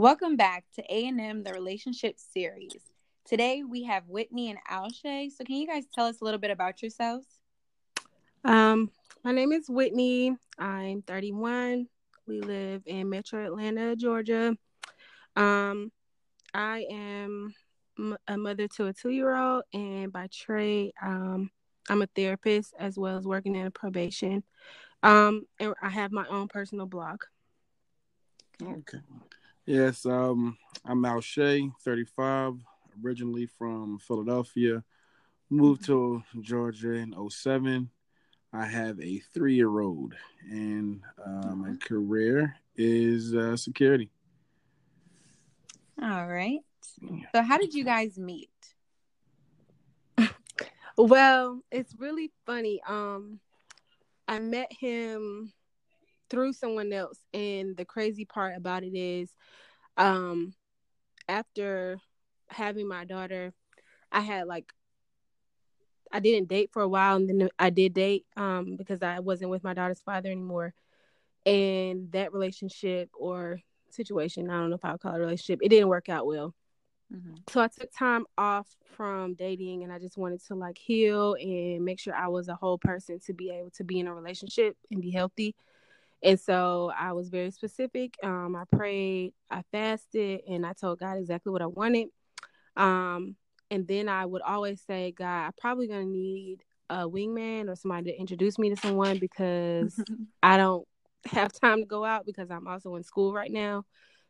Welcome back to A&M, the relationship series. Today we have Whitney and Alshay. So can you guys tell us a little bit about yourselves? Um, my name is Whitney. I'm 31. We live in Metro Atlanta, Georgia. Um, I am a mother to a two-year-old, and by trade, um, I'm a therapist as well as working in a probation. Um, and I have my own personal blog. Okay. Yes, um, I'm Alshay, 35, originally from Philadelphia. Moved to Georgia in 07. I have a three year old, and uh, my career is uh, security. All right. So, how did you guys meet? well, it's really funny. Um, I met him through someone else, and the crazy part about it is, um, after having my daughter, I had like I didn't date for a while, and then I did date um because I wasn't with my daughter's father anymore, and that relationship or situation I don't know if I'll call it a relationship it didn't work out well. Mm-hmm. So I took time off from dating and I just wanted to like heal and make sure I was a whole person to be able to be in a relationship and be healthy. And so I was very specific. Um, I prayed, I fasted, and I told God exactly what I wanted. Um, and then I would always say, God, I'm probably gonna need a wingman or somebody to introduce me to someone because I don't have time to go out because I'm also in school right now.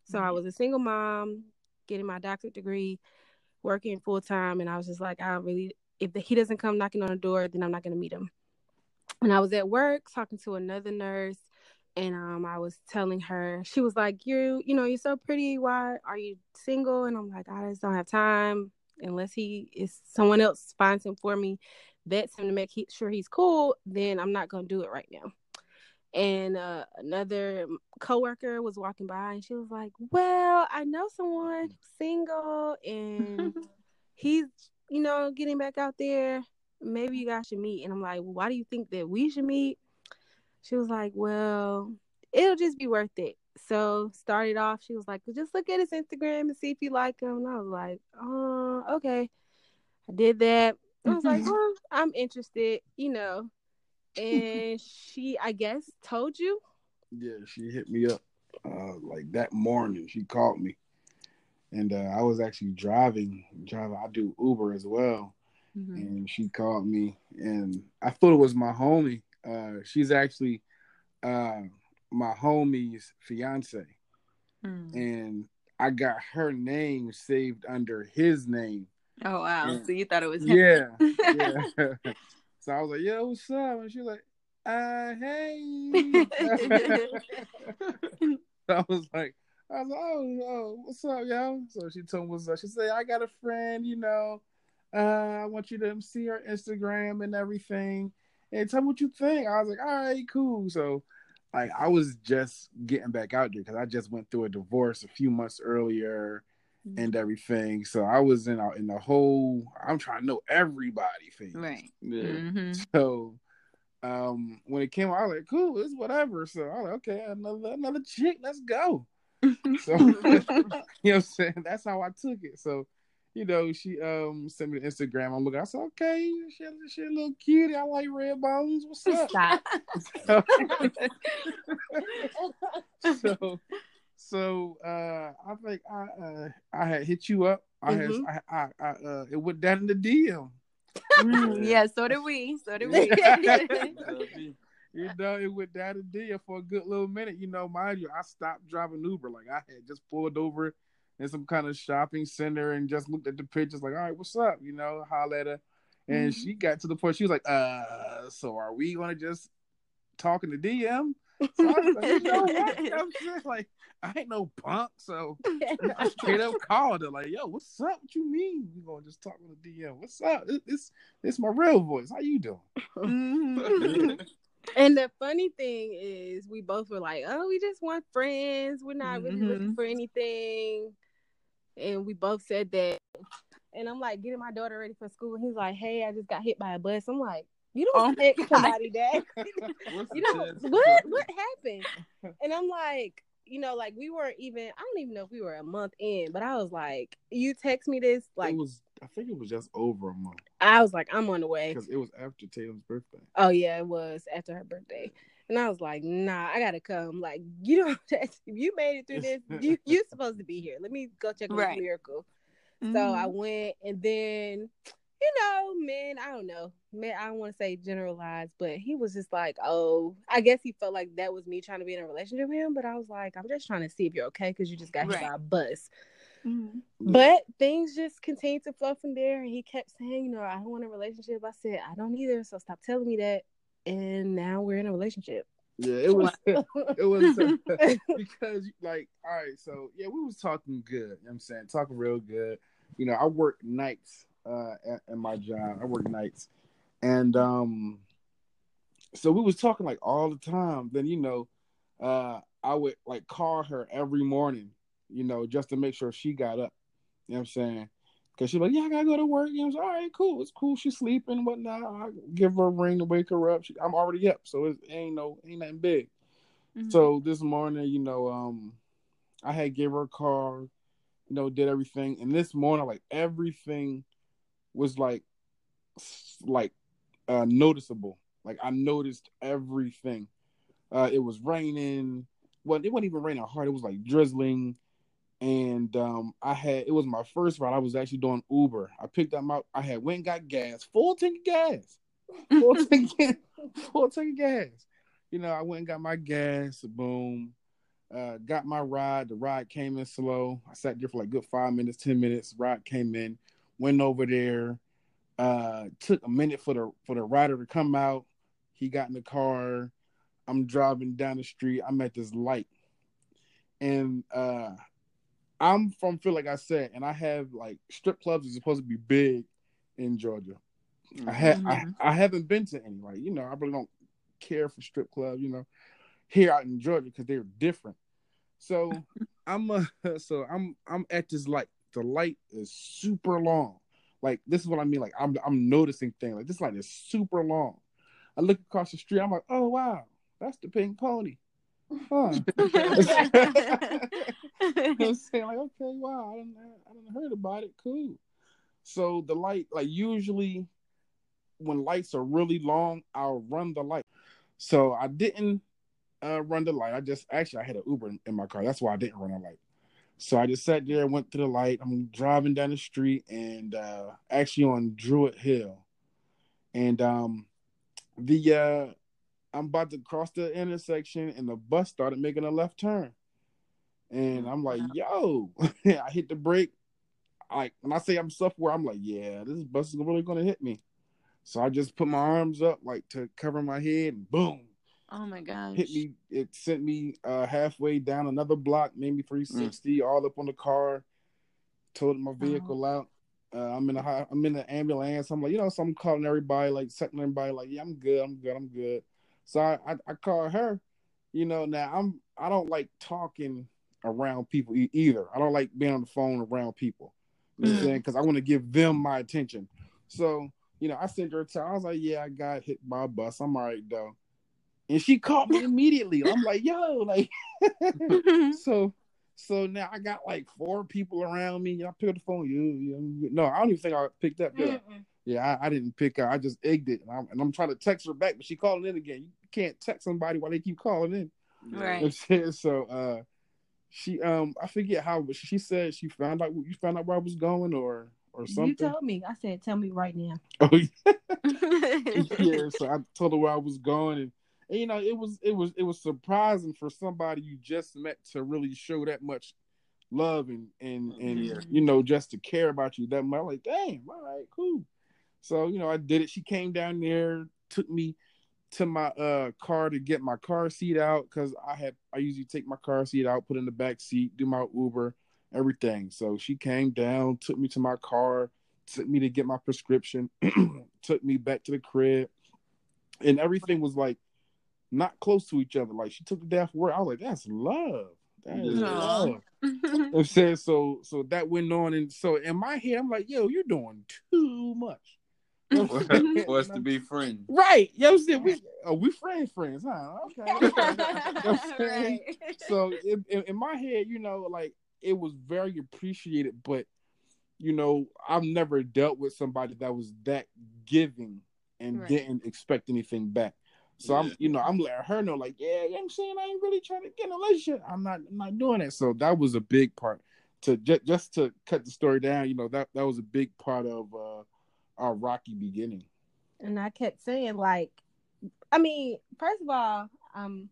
So I was a single mom, getting my doctorate degree, working full time, and I was just like, I don't really. If the, he doesn't come knocking on the door, then I'm not gonna meet him. And I was at work talking to another nurse, and um, I was telling her, she was like, "You, you know, you're so pretty. Why are you single?" And I'm like, I just don't have time unless he is someone else finds him for me, vets him to make he, sure he's cool. Then I'm not gonna do it right now and uh, another coworker was walking by and she was like well i know someone single and he's you know getting back out there maybe you guys should meet and i'm like well, why do you think that we should meet she was like well it'll just be worth it so started off she was like well, just look at his instagram and see if you like him and i was like oh okay i did that i was like well i'm interested you know and she, I guess, told you. Yeah, she hit me up uh, like that morning. She called me, and uh, I was actually driving. Driving, I do Uber as well, mm-hmm. and she called me, and I thought it was my homie. Uh, she's actually uh, my homie's fiance, mm. and I got her name saved under his name. Oh wow! And, so you thought it was him. Yeah, yeah. So I was like, "Yo, what's up?" And she's like, "Uh, hey." I was like, I was like, "Oh, oh, what's up, yo?" So she told me what's up. She said, "I got a friend, you know. Uh, I want you to see her Instagram and everything, and tell me what you think." I was like, "All right, cool." So, like, I was just getting back out there because I just went through a divorce a few months earlier mm-hmm. and everything. So I was in in the whole. I'm trying to know everybody thing. Right. Yeah. Mm-hmm. So um when it came out, I was like, cool, it's whatever. So I was like, okay, another another chick, let's go. so you know what I'm saying? That's how I took it. So you know, she um sent me the Instagram. I'm looking. I said, okay, she, she a little cutie. I like red bones. What's up? Stop. so, so so uh, I think I uh, I had hit you up. I mm-hmm. had I, I, I uh, it went down in the DM. Mm, yeah, so did we. So did we. you know, it went down the DM for a good little minute. You know, mind you, I stopped driving Uber. Like I had just pulled over in some kind of shopping center and just looked at the pictures. Like, all right, what's up? You know, holla at her. And mm-hmm. she got to the point. She was like, "Uh, so are we gonna just talk in the DM?" So I was like, you know what? I'm just like, I ain't no punk, so I straight up called her like, "Yo, what's up? What you mean? you gonna just talk on the DM? What's up? It's it's my real voice. How you doing?" Mm-hmm. and the funny thing is, we both were like, "Oh, we just want friends. We're not really mm-hmm. looking for anything." And we both said that. And I'm like getting my daughter ready for school, he's like, "Hey, I just got hit by a bus." I'm like, you don't oh somebody that. you know what? What happened? And I'm like, you know, like we weren't even. I don't even know if we were a month in, but I was like, you text me this, like it was. I think it was just over a month I was like, I'm on the way. because it was after Tatum's birthday. Oh yeah, it was after her birthday. And I was like, nah, I gotta come. Like, you don't text if you made it through this, you you supposed to be here. Let me go check on Right. this miracle. Mhm. So I went and then you know, man, I don't know. Man, I don't want to say generalized, but he was just like, oh, I guess he felt like that was me trying to be in a relationship with him. But I was like, I'm just trying to see if you're okay because you just got hit by a bus. Mhm. But things just continued to flow from there. And he kept saying, you know, I don't want a relationship. I said, I don't either. So stop telling me that. And now we're in a relationship. Yeah, it was. it was because like all right so yeah we was talking good you know what i'm saying talking real good you know i work nights uh at, at my job i work nights and um so we was talking like all the time then you know uh i would like call her every morning you know just to make sure she got up you know what i'm saying because she's like yeah i gotta go to work you know I'm saying? all right cool it's cool she's sleeping and whatnot i give her a ring to wake her up she, i'm already up so it ain't no ain't nothing big Mhm. so this morning, you know, um, I had gave her a car, you know, did everything, and this morning, like everything was like, like, uh, noticeable. Like I noticed everything. Uh, it was raining. Well, it wasn't even raining hard. It was like drizzling, and um, I had it was my first ride. I was actually doing Uber. I picked up my. I had went and got gas, full tank of gas full tank, full tank of gas. You know, I went and got my gas. Boom, uh, got my ride. The ride came in slow. I sat there for like good five minutes, ten minutes. Ride came in. Went over there. Uh, took a minute for the for the rider to come out. He got in the car. I'm driving down the street. I'm at this light, and uh, I'm from Philly, like I said, and I have like strip clubs is supposed to be big in Georgia. I had I, Mhm. I haven't been to any. Like you know, I really don't care for strip clubs. You know, here out in Georgia because they're different. So I'm uh, so I'm I'm at this light. The light is super long. Like this is what I mean. Like I'm I'm noticing things. Like this light is super long. I look across the street. I'm like, oh wow, that's the pink pony. Huh. I'm saying like, okay, wow, I didn't, I didn't heard about it. Cool. So the light, like usually, when lights are really long, I'll run the light. So I didn't uh, run the light. I just actually I had an Uber in, in my car. That's why I didn't run the light. So I just sat there, went to the light. I'm driving down the street and uh, actually on Druid Hill, and um, the uh, I'm about to cross the intersection, and the bus started making a left turn. And I'm like, yo, I hit the brake. Like when I say I'm software, I'm like, yeah, this bus is really gonna hit me. So I just put my arms up like to cover my head and boom, oh my gosh. hit me. It sent me uh halfway down another block, made me 360, all up on the car, totaled my vehicle out. Uh, I'm in a high, I'm in the ambulance. I'm like, you know, so I'm calling everybody, like setting everybody, like, yeah, I'm good, I'm good, I'm good. So I, I, I call her, you know. Now I'm I don't like talking around people e- either. I don't like being on the phone around people. You know what I'm Mhm. saying? Because I want to give them my attention. So you know, I sent her a text. I was like, yeah, I got hit by a bus. I'm all right though. And she called me immediately. I'm like, yo, like so so now I got like four people around me. I picked up the phone. You, you, no, I don't even think I picked up. Yeah, I, I didn't pick up. I just egged it, and I'm, and I'm trying to text her back, but she calling in again. You can't text somebody while they keep calling in. Right. what I'm saying? So, uh, she um, I forget how, but she said she found out you found out where I was going, or or something. You told me. I said, tell me right now. Oh yeah, so I told her where I was going, and, and you know, it was it was it was surprising for somebody you just met to really show that much love and and and Yeah. you know just to care about you that much. I'm like, damn, all right, cool. So you know, I did it. She came down there, took me to my uh car to get my car seat out because I had I usually take my car seat out, put in the back seat, do my Uber, everything. So she came down, took me to my car, took me to get my prescription, took me back to the crib, and everything was like not close to each other. Like she took the day off work. I was like, that's love. That is Aw. love. You know what I'm saying so so that went on and so in my head I'm like, yo, you're doing too much. For, for us to be friends. Right. You know what I'm saying? We, oh, we friends, friends, huh? Okay. You know what I'm saying? right. so in, in, in my head, you know, like it was very appreciated, but you know, I've never dealt with somebody that was that giving and Right. didn't expect anything back. So Yeah. I'm, you know, I'm letting her know, like, yeah, you know what I'm saying I ain't really trying to get in a relationship. I'm not, I'm not doing that. So that was a big part. To just, just to cut the story down, you know, that that was a big part of uh, our rocky beginning. And I kept saying, like, I mean, first of all, I'm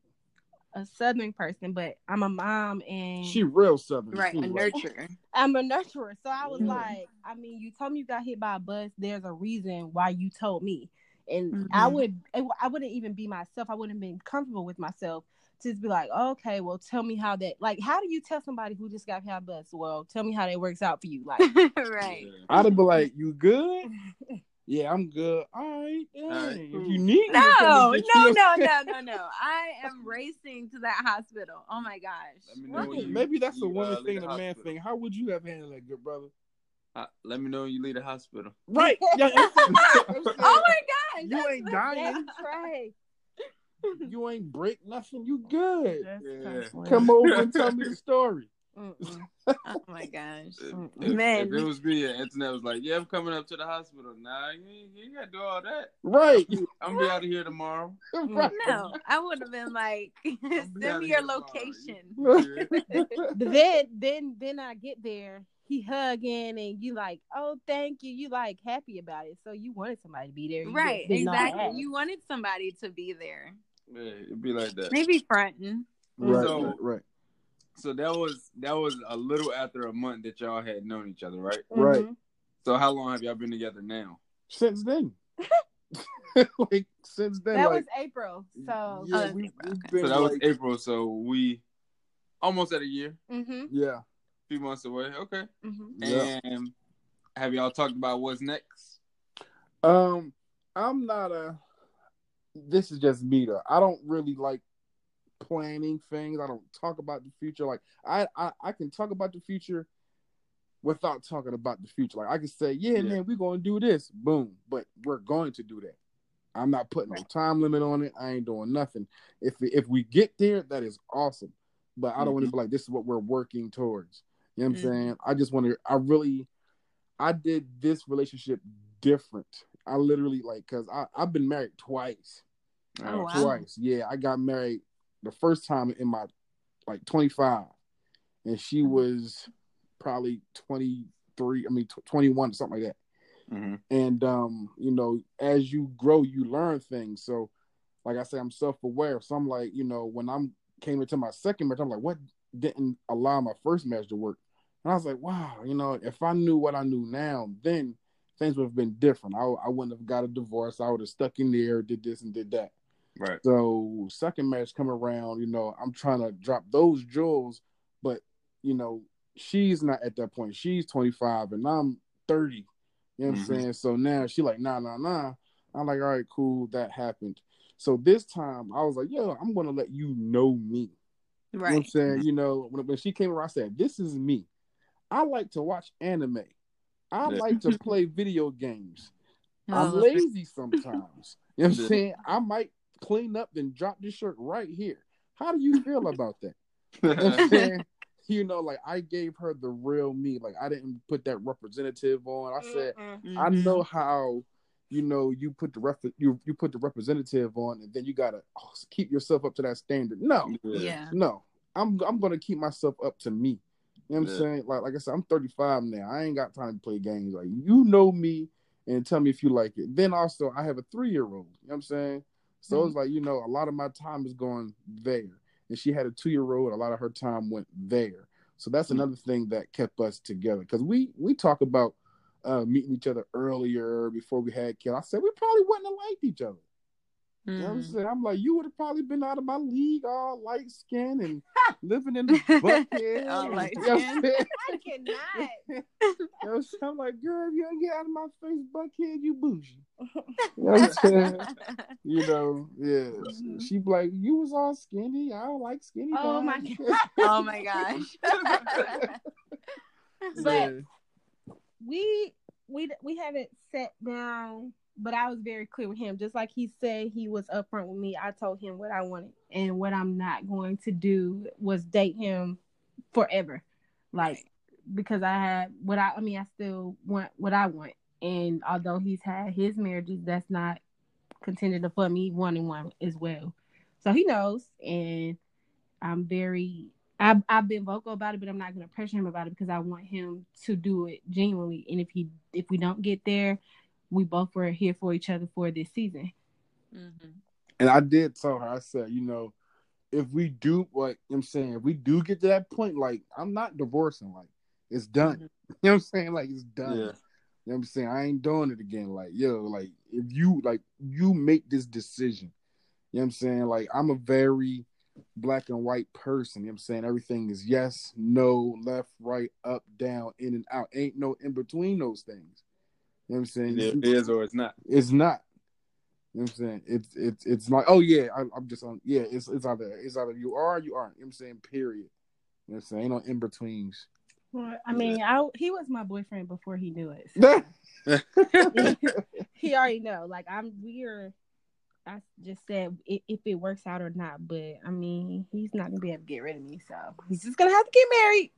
a Southern person, but I'm a mom and She real southern, Right. too, A nurturer. I'm a nurturer. So I was Mhm. like, I mean, you told me you got hit by a bus. There's a reason why you told me. And I Mhm. would, I wouldn't even be myself. I wouldn't have been comfortable with myself to just be like, okay, well, tell me how that, like, how do you tell somebody who just got hit by a bus? Well, tell me how that works out for you. Like, right. I'd have been like, "You good? Yeah, I'm good. All right. Yeah. right, If you need me No, come no, and get you- no, no, no, no. I am racing to that hospital. Oh my gosh. Let me know when Right. you- Maybe that's a you, woman uh, leave thing the and a man hospital. thing. How would you have handled that, good brother? Uh, let me know when you leave the hospital. Right. Yeah, Oh my gosh. You ain't dying. that's right. you ain't break nothing. You good. Yeah. Come over and tell me the story. Mm-mm. Oh my gosh. If, Man. if it was me, and internet was like, "Yeah, I'm coming up to the hospital." Nah, you, you ain't gotta do all that. Right. I'm gonna be out of here tomorrow. right. Mm, no, I would have been like, send me your location. Then, then, then I get there. He hugging and you like, oh, thank you. You like happy about it, so you wanted somebody to be there. You Right, just did not exactly. You wanted somebody to be there. Yeah, it'd be like that. Maybe fronting. Right. So- right. Right. So that was that was a little after a month that y'all had known each other, right? Right. Mhm. So how long have y'all been together now? Since then. like since then. That like, was April. So, yeah, Oh, we, okay. we've been So that was April. So we almost at a year, Mm-hmm. Yeah. few months away. Okay. Mm-hmm. Yeah. And have y'all talked about what's next? Um, I'm not a. This is just me though. I don't really like planning things. I don't talk about the future. Like I, I, I can talk about the future without talking about the future. Like I can say, yeah, Yeah. man, we're gonna do this, boom. But we're going to do that. I'm not putting no time limit on it. I ain't doing nothing. If if we get there, that is awesome. But I don't want to be like this is what we're working towards. You know what I'm Mhm. saying? I just want to. I really, I did this relationship different. I literally like because I I've been married twice. Oh, wow. Twice, yeah. I got married the first time in my like 25, and she Mm-hmm. was probably 23. I mean, tw 21, something like that Mm-hmm. and um you know as you grow you learn things so like i say i'm self-aware so i'm like you know when i'm came into my second marriage i'm like what didn't allow my first marriage to work and i was like wow you know if i knew what i knew now then things would have been different i, I wouldn't have got a divorce i would have stuck in there did this and did that Right. so second match come around, you know, I'm trying to drop those jewels, but you know, she's not at that point. She's 25 and I'm 30. You know what Mhm. I'm saying? So now she like, nah, nah, nah. I'm like, all right, cool, that happened. So this time I was like, yo, I'm gonna let you know me. You know what I'm Right. saying? You know, when, when she came around, I said, This is me. I like to watch anime. I Yeah. like to play video games. I'm Oh, lazy sometimes. You know what I'm saying? I might clean up and drop this shirt right here. How do you feel about that? You know what I'm saying? You know, like I gave her the real me. Like I didn't put that representative on. I said, Mm-mm. I mm-hmm. know how you know you put the ref you you put the representative on and then you gotta oh, keep yourself up to that standard. No, Yeah. no. I'm I'm gonna keep myself up to me. You know what I'm Yeah. saying? Like like I said, I'm 35 now. I ain't got time to play games. Like you know me and tell me if you like it. Then also I have a three year old. You know what I'm saying? So it's like, you know, a lot of my time is going there. And she had a two year old, a lot of her time went there. So that's Mhm. another thing that kept us together. Cause we we talk about uh meeting each other earlier before we had kids. I said we probably wouldn't have liked each other. You know I'm Mm. saying? I'm like, you would have probably been out of my league, all light skin and living in the Buckhead. All light You know skin. I cannot. You know I'm? Like, girl, if you don't get out of my face, Buckhead, you bougie. You know I'm saying? You know, yeah. Mhm. She like, you was all skinny. I don't like skinny. Oh my guys." God. oh my gosh. But Yeah. we we we haven't sat down but I was very clear with him. Just like he said he was upfront with me, I told him what I wanted and what I'm not going to do was date him forever. Like because I had what I I mean I still want what I want. And although he's had his marriages, that's not contingent for me wanting one as well. So he knows and I'm very I've, I've been vocal about it, but I'm not going to pressure him about it because I want him to do it genuinely. And if he if we don't get there, we both were here for each other for this season. Mm-hmm. And I did tell her, I said, you know, if we do what I'm saying, if we do get to that point, like I'm not divorcing, like it's done. Mhm. You know what I'm saying? Like it's done. Yeah. You know what I'm saying? I ain't doing it again. Like, yo, like if you like you make this decision, you know what I'm saying? Like I'm a very black and white person. You know what I'm saying? Everything is yes, no, left, right, up, down, in and out. Ain't no in between those things. You know what I'm saying? It is or it's not. It's not. You know what I'm saying? It's it's it's like, oh yeah, I, I'm just on yeah, it's it's either it's either you are or you aren't. You know what I'm saying? Period. You know what I'm saying? Ain't no in betweens. Well, I mean, I he was my boyfriend before he knew it. so he already know. Like I'm we're I just said i- if it works out or not, but I mean, he's not gonna be able to get rid of me, so he's just gonna have to get married.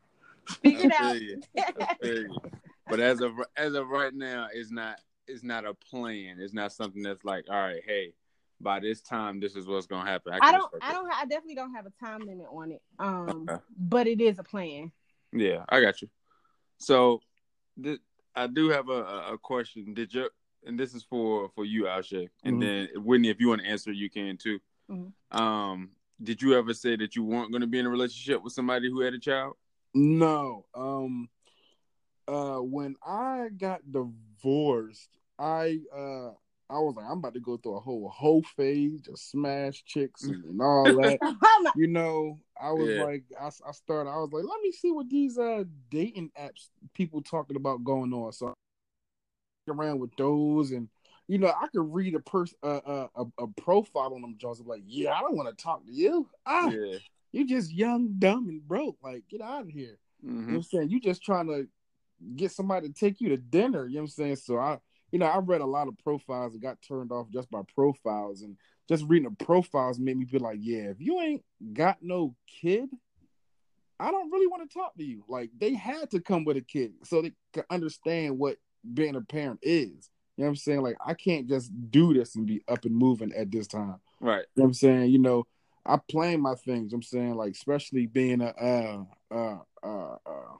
Figure it out. feel you. I feel you. But as of as of right now, it's not it's not a plan. It's not something that's like, all right, hey, by this time, this is what's gonna happen. I can don't. I don't. I definitely don't have a time limit on it. Um, Okay. but it is a plan. Yeah, I got you. So, th- I do have a, a- a question. Did you? And this is for for you, Alshay. And Mhm. then Whitney, if you want to answer, you can too. Mhm. Um, did you ever say that you weren't going to be in a relationship with somebody who had a child? No. Um uh when I got divorced, I uh I was like, I'm about to go through a whole whole phase, just smash chicks and, and all that. You know, I was Yeah. like, I, I started, I was like, let me see what these uh dating apps people talking about going on. So I around with those, and you know, I could read a person uh, uh, a, a profile on them. Joseph, like, yeah, I don't want to talk to you. Ah, Yeah. you just young, dumb, and broke. Like, get out of here. You know what I'm saying? You just trying to get somebody to take you to dinner. You know what I'm saying? So I, you know, I read a lot of profiles and got turned off just by profiles, and just reading the profiles made me feel like, yeah, if you ain't got no kid, I don't really want to talk to you. Like they had to come with a kid so they could understand what being a parent is. You know what I'm saying? Like I can't just do this and be up and moving at this time. Right. You know what I'm saying? You know, I plan my things. I'm saying like especially being a uh uh uh, uh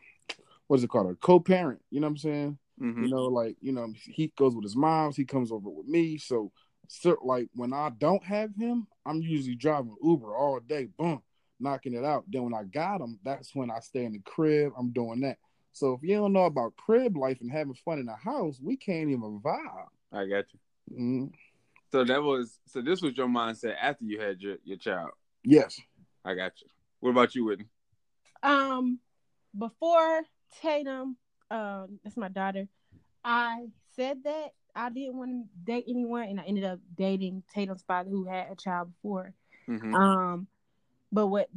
what is it called? A co-parent. You know what I'm saying? hmm You know, like, you know, he goes with his moms, he comes over with me. So so like when I don't have him, I'm usually driving Uber all day, boom, knocking it out. Then when I got him, that's when I stay in the crib. I'm doing that. So if you don't know about crib life and having fun in the house, we can't even vibe. I got you. Mhm. So that was so. This was your mindset after you had your your child. Yes. I got you. What about you, Whitney? Um, before Tatum, um, that's my daughter. I said that I didn't want to date anyone, and I ended up dating Tatum's father, who had a child before. hmm Um, but what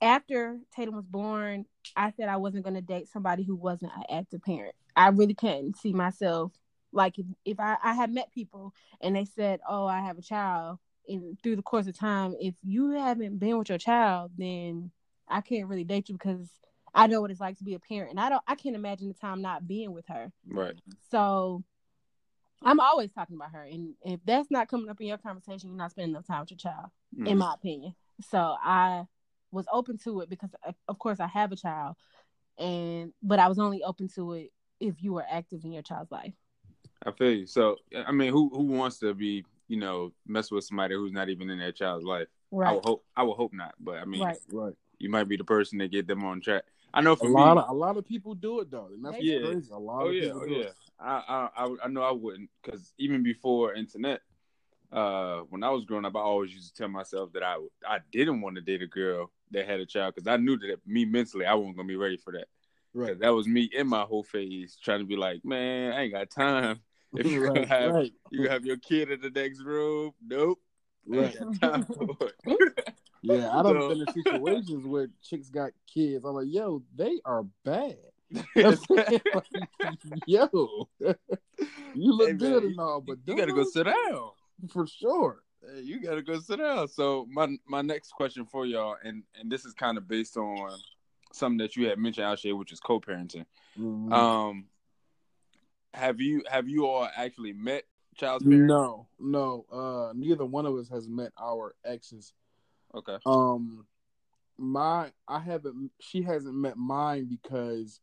after Tatum was born, I said I wasn't going to date somebody who wasn't an active parent. I really couldn't see myself like if, if I, I had met people and they said, "Oh, I have a child," and through the course of time, if you haven't been with your child, then I can't really date you because I know what it's like to be a parent, and I don't. I can't imagine the time not being with her. Right. So I'm always talking about her, and if that's not coming up in your conversation, you're not spending enough time with your child Mhm. in my opinion. So I was open to it because, of course, I have a child, and but I was only open to it if you were active in your child's life. I feel you. So I mean, who who wants to be you know mess with somebody who's not even in their child's life? I Right. would hope. I would hope not. But I mean, Right. Right. you might be the person that get them on track. I know A for lot me. of a lot of people do it though. And that's do. crazy. A lot oh of yeah, people oh do yeah. it. I I I, know I wouldn't because even before internet, uh, when I was growing up, I always used to tell myself that I I didn't want to date a girl that had a child because I knew that me mentally I wasn't gonna be ready for that. Right, that was me in my whole phase trying to be like, man, I ain't got time. If you right, gonna have right, you have your kid in the next room, nope. I ain't right. got time for it. Yeah, I don't So- been in situations where chicks got kids. I'm like, yo, they are bad. yo. You look Hey, good and all, but You gotta go sit down. for sure. Hey, you gotta go sit down. So my my next question for y'all, and and this is kind of based on something that you had mentioned, Alshay, which is co-parenting. Mhm. Um, have you have you all actually met child's parents? no, no. Uh, neither one of us has met our exes. Okay. Um, my I haven't. She hasn't met mine because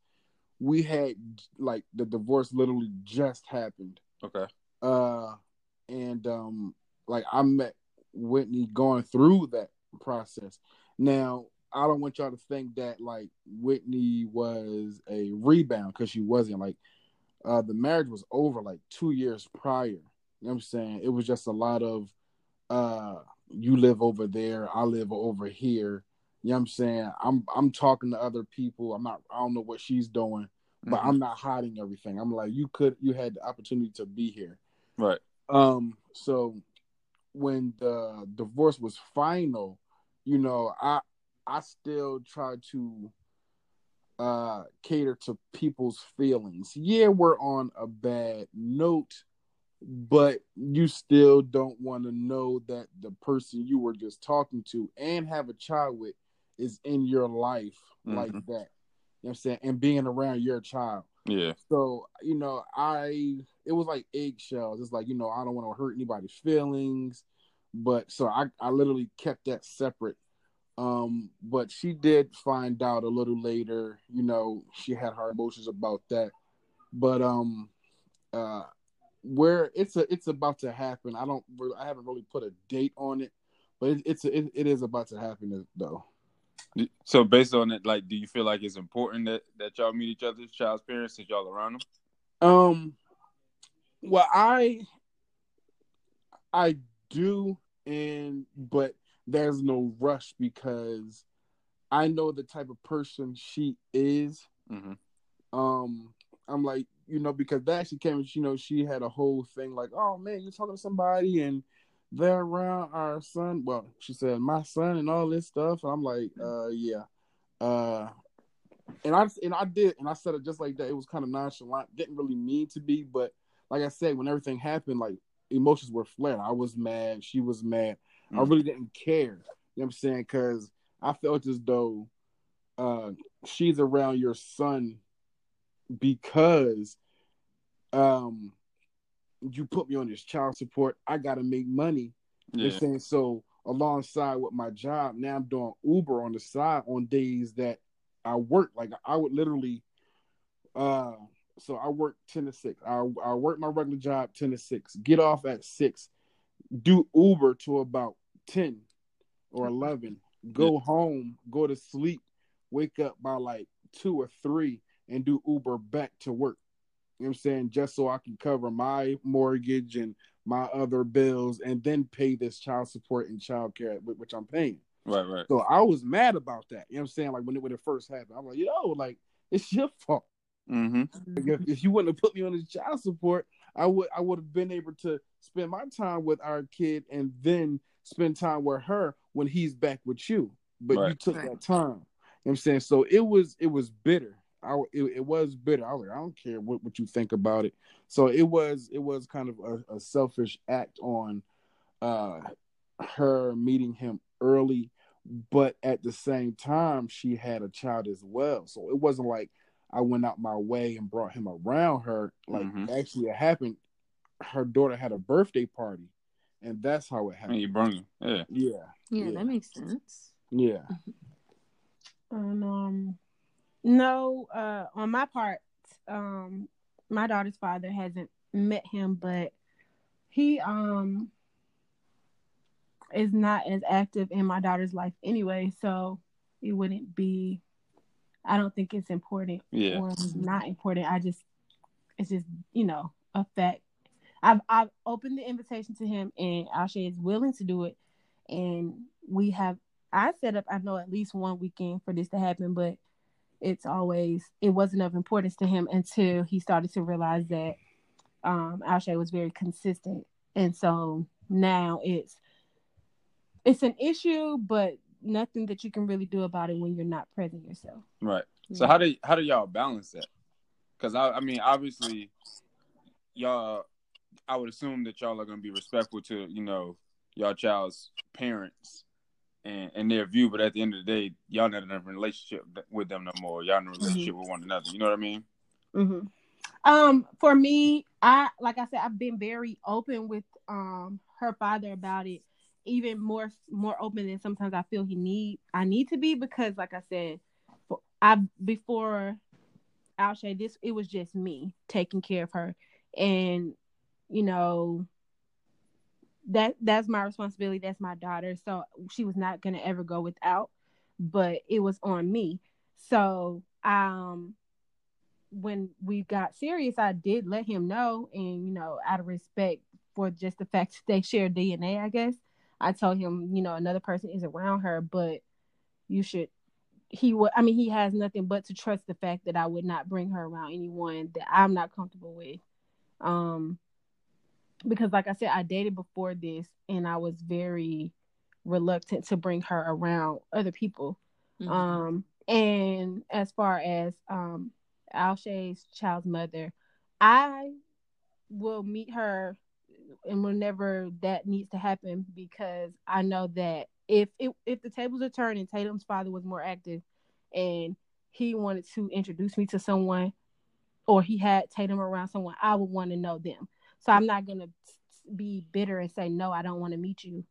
we had like the divorce literally just happened. Okay. Uh, and um, like I met Whitney going through that process. Now I don't want y'all to think that like Whitney was a rebound because she wasn't. Like, uh, the marriage was over like two years prior. You know what I'm saying? It was just a lot of uh you live over there, I live over here. You know what I'm saying? I'm I'm talking to other people. I'm not I don't know what she's doing, but Mhm. I'm not hiding everything. I'm like, you could you had the opportunity to be here. right. Um, so when the divorce was final, you know, I I still try to uh cater to people's feelings. Yeah, we're on a bad note, but you still don't want to know that the person you were just talking to and have a child with is in your life like Mhm. that. You know what I'm saying? And being around your child. Yeah. So, you know, I it was like eggshells. It's like, you know, I don't want to hurt anybody's feelings. But so I, I literally kept that separate. Um, but she did find out a little later, you know, she had her emotions about that. But um uh where it's a it's about to happen. I don't really, I haven't really put a date on it, but it, it's it, it is about to happen though. So based on it, like, do you feel like it's important that that y'all meet each other's child's parents since y'all around them? Um, well, I, I do, and but there's no rush because I know the type of person she is. Mm-hmm. Um, I'm like, you know, because that actually came, you know, she had a whole thing like, oh man, you're talking to somebody and they're around our son. Well, she said my son and all this stuff. And I'm like, uh, yeah, uh, and I and I did, and I said it just like that. It was kind of nonchalant, didn't really mean to be, but like I said, when everything happened, like emotions were flared. I was mad, she was mad. I Mm. really didn't care. You know what I'm saying? Because I felt as though uh, she's around your son because um you put me on this child support. I gotta make money. Yeah. I'm saying so alongside with my job, now I'm doing Uber on the side on days that I work. Like I would literally uh so I work 10 to 6. I I work my regular job 10 to 6, get off at 6, do Uber to about 10 or 11, go home, go to sleep, wake up by like 2 or 3 and do Uber back to work. You know what I'm saying? Just so I can cover my mortgage and my other bills and then pay this child support and child care, which I'm paying. Right. Right. So I was mad about that. You know what I'm saying? Like when it, when it first happened, I'm like, yo, like it's your fault. Mm-hmm. Like, if, if you wouldn't have put me on this child support, I would I would have been able to spend my time with our kid and then spend time with her when he's back with you. But you took that time. You know what I'm saying? So it was it was bitter. I it, it was bitter. I was like, I don't care what, what you think about it. So it was it was kind of a, a selfish act on uh her meeting him early, but at the same time she had a child as well. So it wasn't like I went out my way and brought him around her. Like Mhm. actually, it happened. Her daughter had a birthday party, and that's how it And happened. you brung him. Yeah. Yeah, Yeah, Yeah. that makes sense. yeah. And um, no, uh, on my part, um, my daughter's father hasn't met him, but he um is not as active in my daughter's life anyway, so it wouldn't be. I don't think it's important Yeah. or not important. I just, it's just you know a fact. I've I've opened the invitation to him, and Asha is willing to do it, and we have. I set up. I know at least one weekend for this to happen, but it's always it wasn't of importance to him until he started to realize that um Alshay was very consistent, and so now it's it's an issue, but nothing that you can really do about it when you're not present yourself. Right. So how do how do y'all balance that? Because I I mean obviously y'all, I would assume that y'all are gonna be respectful to you know y'all child's parents and, and their view, but at the end of the day, y'all not in a relationship with them no more. Y'all in a relationship mm-hmm. with one another. You know what I mean? Mm-hmm. Um, for me, I like I said, I've been very open with um her father about it, even more more open than sometimes I feel he need I need to be because, like I said, I before Alshay, this it was just me taking care of her, and you know that that's my responsibility. That's my daughter, so she was not gonna ever go without, but it was on me. So um when we got serious, I did let him know, and you know, out of respect for just the fact that they share DNA, I guess I told him, you know, another person is around her, but you should. He would. I mean, he has nothing but to trust the fact that I would not bring her around anyone that I'm not comfortable with. Um, because like I said, I dated before this, and I was very reluctant to bring her around other people. Mm-hmm. Um, and as far as um Alshay's child's mother, I will meet her and whenever that needs to happen because I know that if it, if the tables are turned and Tatum's father was more active and he wanted to introduce me to someone or he had Tatum around someone, I would want to know them. So I'm not gonna be bitter and say no, I don't want to meet you.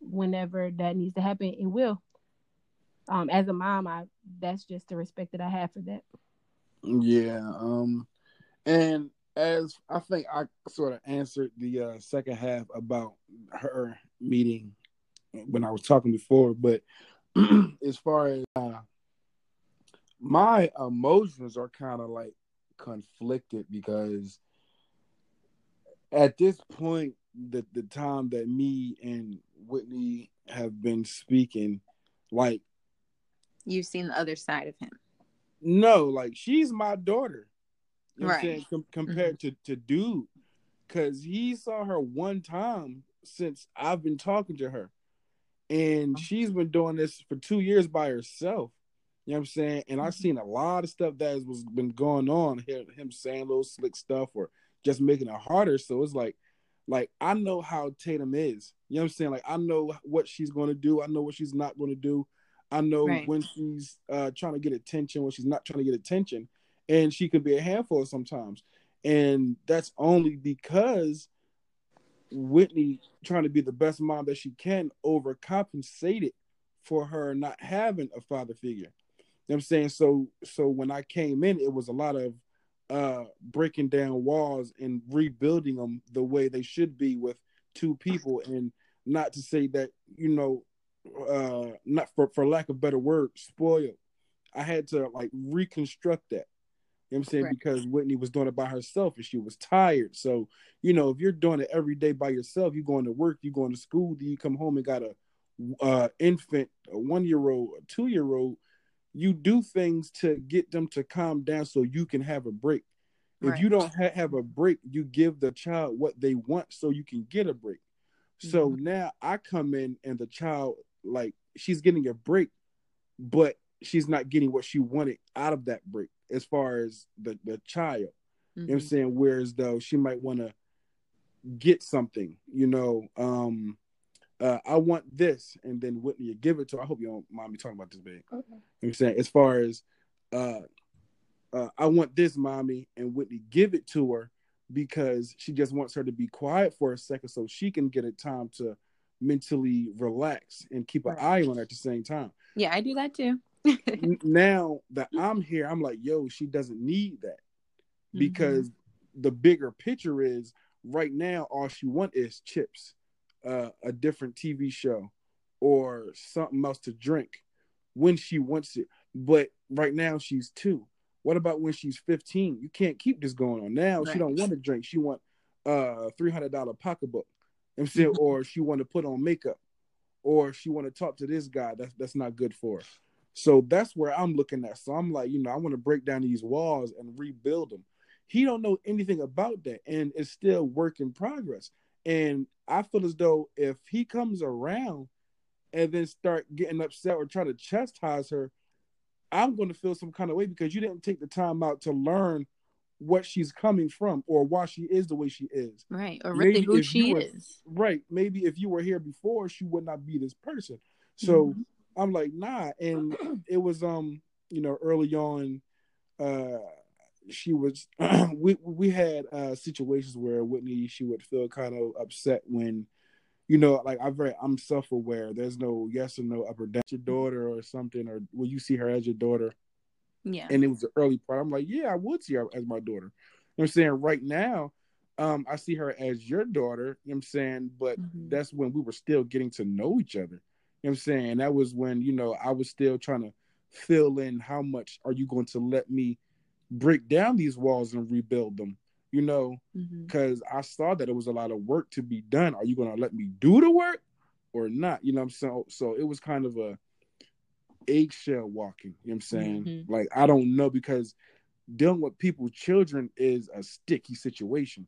Whenever that needs to happen, it will. Um, as a mom, I that's just the respect that I have for that. Yeah. Um, and as I think I sort of answered the uh, second half about her meeting when I was talking before, but as far as uh, my emotions are kind of like conflicted because at this point, the the time that me and Whitney have been speaking, like you've seen the other side of him. No, like she's my daughter. You know right. Saying? Com- compared mm-hmm. to, to dude. Cause he saw her one time since I've been talking to her. And oh. she's been doing this for two years by herself. You know what I'm saying? And I've mm-hmm. seen a lot of stuff that was been going on here, him saying little slick stuff or just making it harder. So it's like, like I know how Tatum is. You know what I'm saying? Like I know what she's going to do. I know what she's not going to do. I know right. when she's uh, trying to get attention, when she's not trying to get attention, and she can be a handful sometimes. And that's only because Whitney trying to be the best mom that she can overcompensated for her not having a father figure. You know what I'm saying? So so when I came in, it was a lot of uh breaking down walls and rebuilding them the way they should be with two people and not to say that, you know, uh not for for lack of better word spoiled. I had to like reconstruct that. You know what i'm saying? Right. because whitney was doing it by herself and she was tired. So you know if you're doing it every day by yourself you're going to work you're going to school then you come home and got a uh infant a one year old a two year old you do things to get them to calm down so you can have a break right. if you don't ha- have a break you give the child what they want so you can get a break so mm-hmm. now I come in and the child like she's getting a break, but she's not getting what she wanted out of that break as far as the, the child. Mm-hmm. You know I'm mm-hmm. saying? Whereas though she might want to get something, you know, um, uh, I want this, and then Whitney you give it to her. I hope you don't mind me talking about this, babe. Okay. You know I'm saying as far as uh, uh, I want this, mommy, and Whitney give it to her because she just wants her to be quiet for a second so she can get a time to mentally relax and keep an eye on her at the same time. Yeah, I do that too. now that I'm here, I'm like, yo, she doesn't need that because mm-hmm. the bigger picture is right now all she want is chips, uh, a different TV show, or something else to drink when she wants it. But right now she's two. What about when she's 15? You can't keep this going on. Now right. she don't want to drink. She want a three hundred dollar pocketbook. I'm saying, or she want to put on makeup, or she want to talk to this guy. That's that's not good for her. So that's where I'm looking at. So I'm like, you know, I want to break down these walls and rebuild them. He don't know anything about that, and it's still work in progress. And I feel as though if he comes around and then start getting upset or try to chastise her, I'm going to feel some kind of way because you didn't take the time out to learn what she's coming from or why she is the way she is. Right. Or really who she were- is. Right. Maybe if you were here before, she would not be this person. So Mhm. I'm like, nah. And it was um, you know, early on, uh she was we we had uh situations where Whitney she would feel kind of upset when you know, like I'm very I'm self aware. There's no yes or no up or down your daughter or something, or will you see her as your daughter? yeah. and it was the early part. I'm like, yeah, I would see her as my daughter. You know what I'm saying? Right now, um, I see her as your daughter, you know what I'm saying? But Mhm. that's when we were still getting to know each other. You know what I'm saying? That was when, you know, I was still trying to fill in how much are you going to let me break down these walls and rebuild them, you know, because I saw that it was a lot of work to be done. Are you going to let me do the work or not? You know what I'm saying? So it was kind of a eggshell walking, you know what I'm saying? Mhm. Like, I don't know because dealing with people's children is a sticky situation.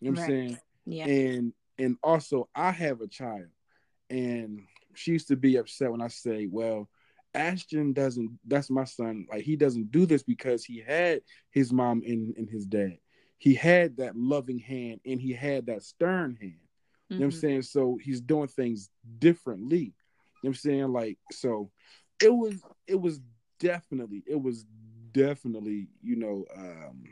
You know what I'm saying? Yeah. And and also I have a child and she used to be upset when I say, Well, Ashton doesn't that's my son, like he doesn't do this because he had his mom and, and his dad. He had that loving hand and he had that stern hand. You know what I'm Mhm. saying? So he's doing things differently. You know what I'm saying? Like, so it was it was definitely, it was definitely, you know, um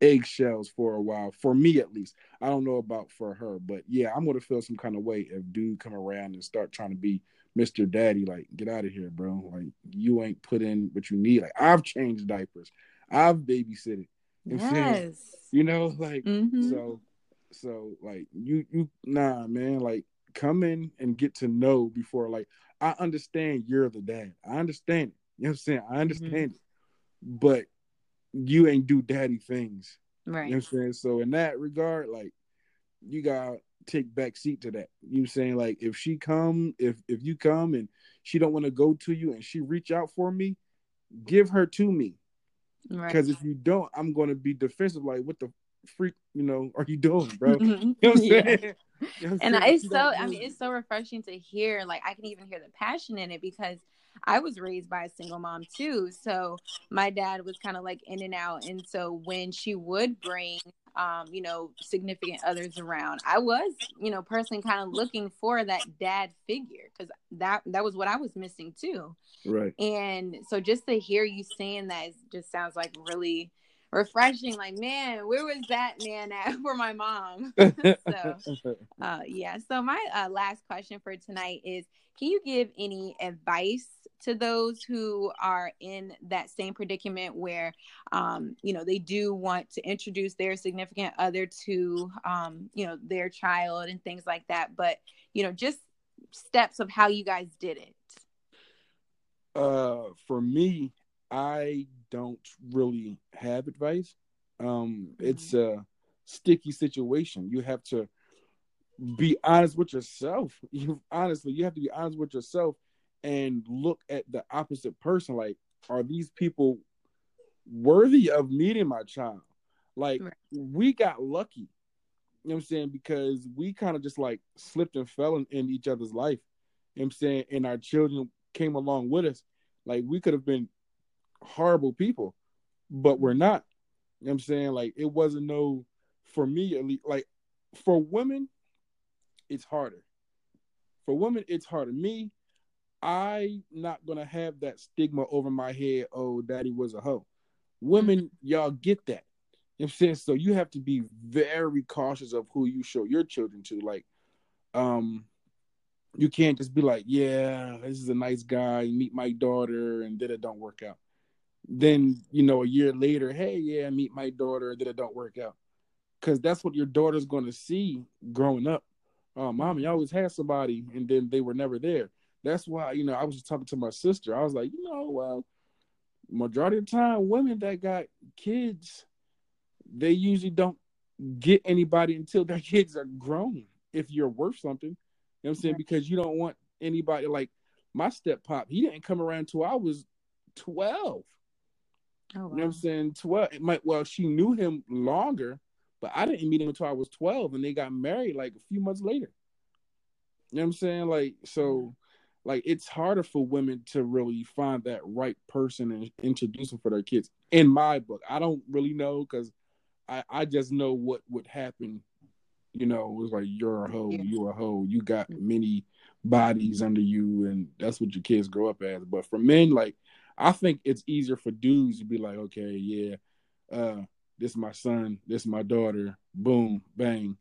eggshells for a while. For me at least. I don't know about for her, but yeah, I'm gonna feel some kind of way if dude come around and start trying to be Mr. Daddy, like, get out of here, bro. Like you ain't put in what you need. Like I've changed diapers. I've babysitted. You saying? Yes. You know, like Mhm. so, so like you, you, nah, man, like come in and get to know before, like, I understand you're the dad. I understand it. You know what I'm saying? I understand it, but you ain't do daddy things. Right. You know what I'm saying? So in that regard, like, you gotta take back seat to that. You know I'm saying? Like, if she come, if if you come and she don't want to go to you and she reach out for me, give her to me. Right. Because if you don't, I'm going to be defensive. Like, what the freak, you know, are you doing, bro? You know what I'm saying? You know I'm and saying? it's so i mean it's so refreshing to hear like i can even hear the passion in it because i was raised by a single mom too so my dad was kind of like in and out and so when she would bring um you know significant others around i was you know personally kind of looking for that dad figure because that that was what i was missing too right. and so just to hear you saying that just sounds like really refreshing like man where was that man at for my mom so uh, yeah. So my uh, last question for tonight is: Can you give any advice to those who are in that same predicament where, um, you know, they do want to introduce their significant other to, um, you know, their child and things like that, but you know, just steps of how you guys did it. uh, for me, I don't really have advice. Um, it's a sticky situation. You have to be honest with yourself. You honestly, you have to be honest with yourself and look at the opposite person. Like, are these people worthy of meeting my child? Like, Right. we got lucky. You know what I'm saying? Because we kind of just like slipped and fell in, in each other's life. You know what I'm saying? And our children came along with us. Like we could have been horrible people, but we're not. You know what I'm saying? Like it wasn't no for me at least like for women, it's harder. For women, it's harder. Me, I not gonna have that stigma over my head, oh daddy was a hoe. Women, y'all get that. You know what I'm saying? So you have to be very cautious of who you show your children to. Like, um, you can't just be like, yeah, this is a nice guy, meet my daughter, and then it don't work out. Then, you know, a year later, hey, yeah, meet my daughter, That it don't work out. Because that's what your daughter's going to see growing up. Oh, mommy always had somebody, and then they were never there. That's why, you know, I was just talking to my sister. I was like, you know, well, majority of the time, women that got kids, they usually don't get anybody until their kids are grown. If you're worth something, you know what I'm saying? Right. Because you don't want anybody like my step pop. He didn't come around until I was twelve. Oh, You know what. I'm saying? Twelve. It might. Well, she knew him longer, but I didn't meet him until I was twelve, and they got married like a few months later. You know what I'm saying? Like so, hmm. like it's harder for women to really find that right person and introduce them for their kids. In my book, I don't really know because I I just know what would happen. You know, it was like you're a hoe, Yeah. you're a hoe, you got hmm. many bodies under you, and that's what your kids grow up as. But for men, like I think it's easier for dudes to be like, okay, yeah, uh, this is my son, this is my daughter, boom, bang.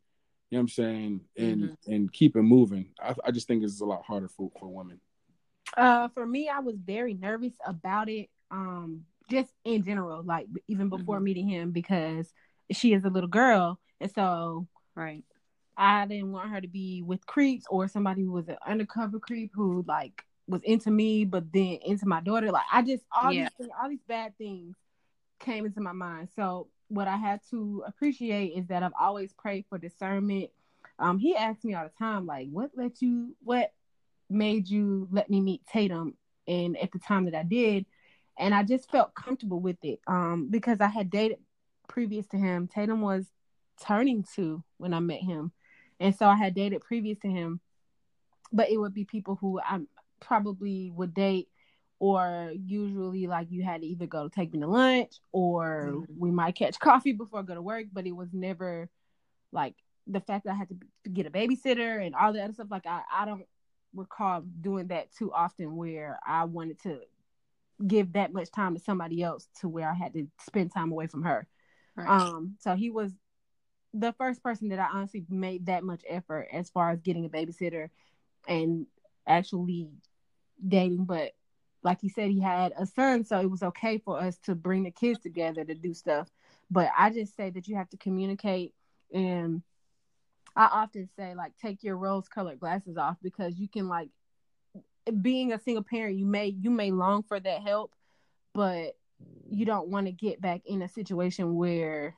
You know what I'm saying? And and keep it moving. I, I just think it's a lot harder for, for women. Uh, for me, I was very nervous about it. Um, just in general, like even before Mhm. meeting him, because she is a little girl, and so Right. I didn't want her to be with creeps or somebody who was an undercover creep who like was into me, but then into my daughter. Like I just all Yeah. these things, all these bad things came into my mind. So what I had to appreciate is that I've always prayed for discernment. Um, he asked me all the time, like, what let you, what made you let me meet Tatum? And at the time that I did, and I just felt comfortable with it. Um, because I had dated previous to him. Tatum was turning two when I met him. And so I had dated previous to him, but it would be people who I probably would date or usually like you had to either go to take me to lunch or Mhm. we might catch coffee before I go to work, but it was never like the fact that I had to get a babysitter and all the other stuff. Like I, I don't recall doing that too often where I wanted to give that much time to somebody else to where I had to spend time away from her. Right. Um, so he was the first person that I honestly made that much effort as far as getting a babysitter and actually dating. But like he said, he had a son, so it was okay for us to bring the kids together to do stuff. But I just say that you have to communicate and I often say like take your rose colored glasses off because you can like being a single parent you may you may long for that help but you don't want to get back in a situation where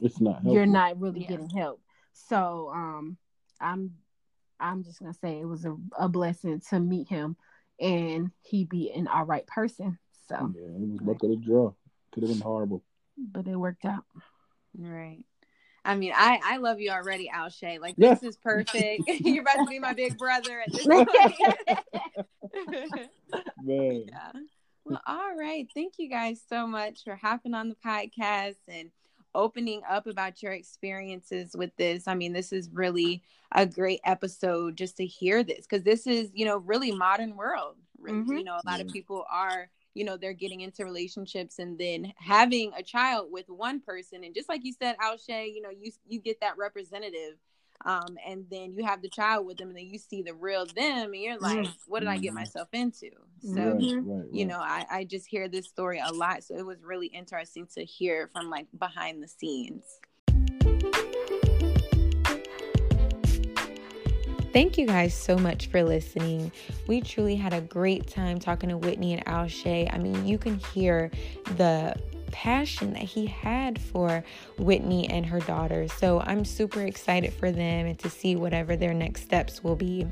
It's not helpful. you're not really Yeah. getting help. So um I'm I'm just gonna say it was a, a blessing to meet him and he be an all right person. So Yeah, it was luck of the draw. Could have been horrible. but it worked out. Right. I mean, I I love you already, Alshay. Like Yeah. this is perfect. You're about to be my big brother at this point. Man. yeah. Well, all right. Thank you guys so much for hopping on the podcast and opening up about your experiences with this. I mean, this is really a great episode just to hear this because this is, you know, really modern world. Really, Mhm. You know, a lot of people are, you know, they're getting into relationships and then having a child with one person. And just like you said, Alshay, you know, you you get that representative. Um, and then you have the child with them, and then you see the real them, and you're like, "What did I get Mhm. myself into?" So, Right, Mhm. right, right. you know I, I just hear this story a lot so it was really interesting to hear from like behind the scenes Thank you guys so much for listening. We truly had a great time talking to Whitney and Alshay. I mean, you can hear the passion that he had for Whitney and her daughter. So I'm super excited for them and to see whatever their next steps will be.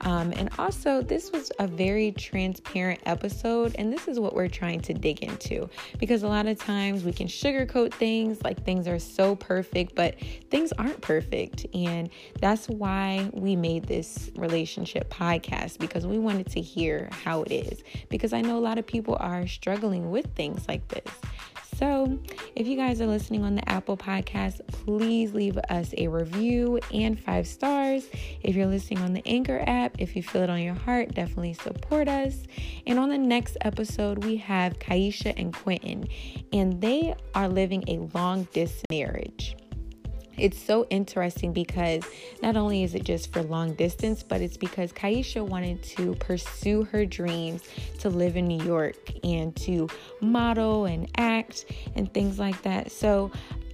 Um, and also, this was a very transparent episode, and this is what we're trying to dig into because a lot of times we can sugarcoat things like things are so perfect, but things aren't perfect. And that's why we made this relationship podcast because we wanted to hear how it is. Because I know a lot of people are struggling with things like this. So, if you guys are listening on the Apple Podcast, please leave us a review and five stars. If you're listening on the Anchor app, if you feel it on your heart, definitely support us. And on the next episode, we have Kaisha and Quentin, and they are living a long distance marriage it's so interesting because not only is it just for long distance, but it's because Kaisha wanted to pursue her dreams to live in New York and to model and act and things like that. So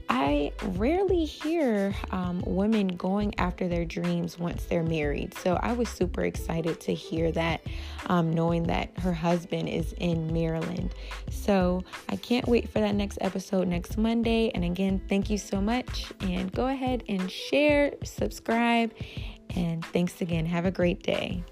I rarely hear um, women going after their dreams once they're married. So I was super excited to hear that, um, knowing that her husband is in Maryland. So I can't wait for that next episode next Monday. And again, thank you so much. And go ahead and share, subscribe. And thanks again. Have a great day.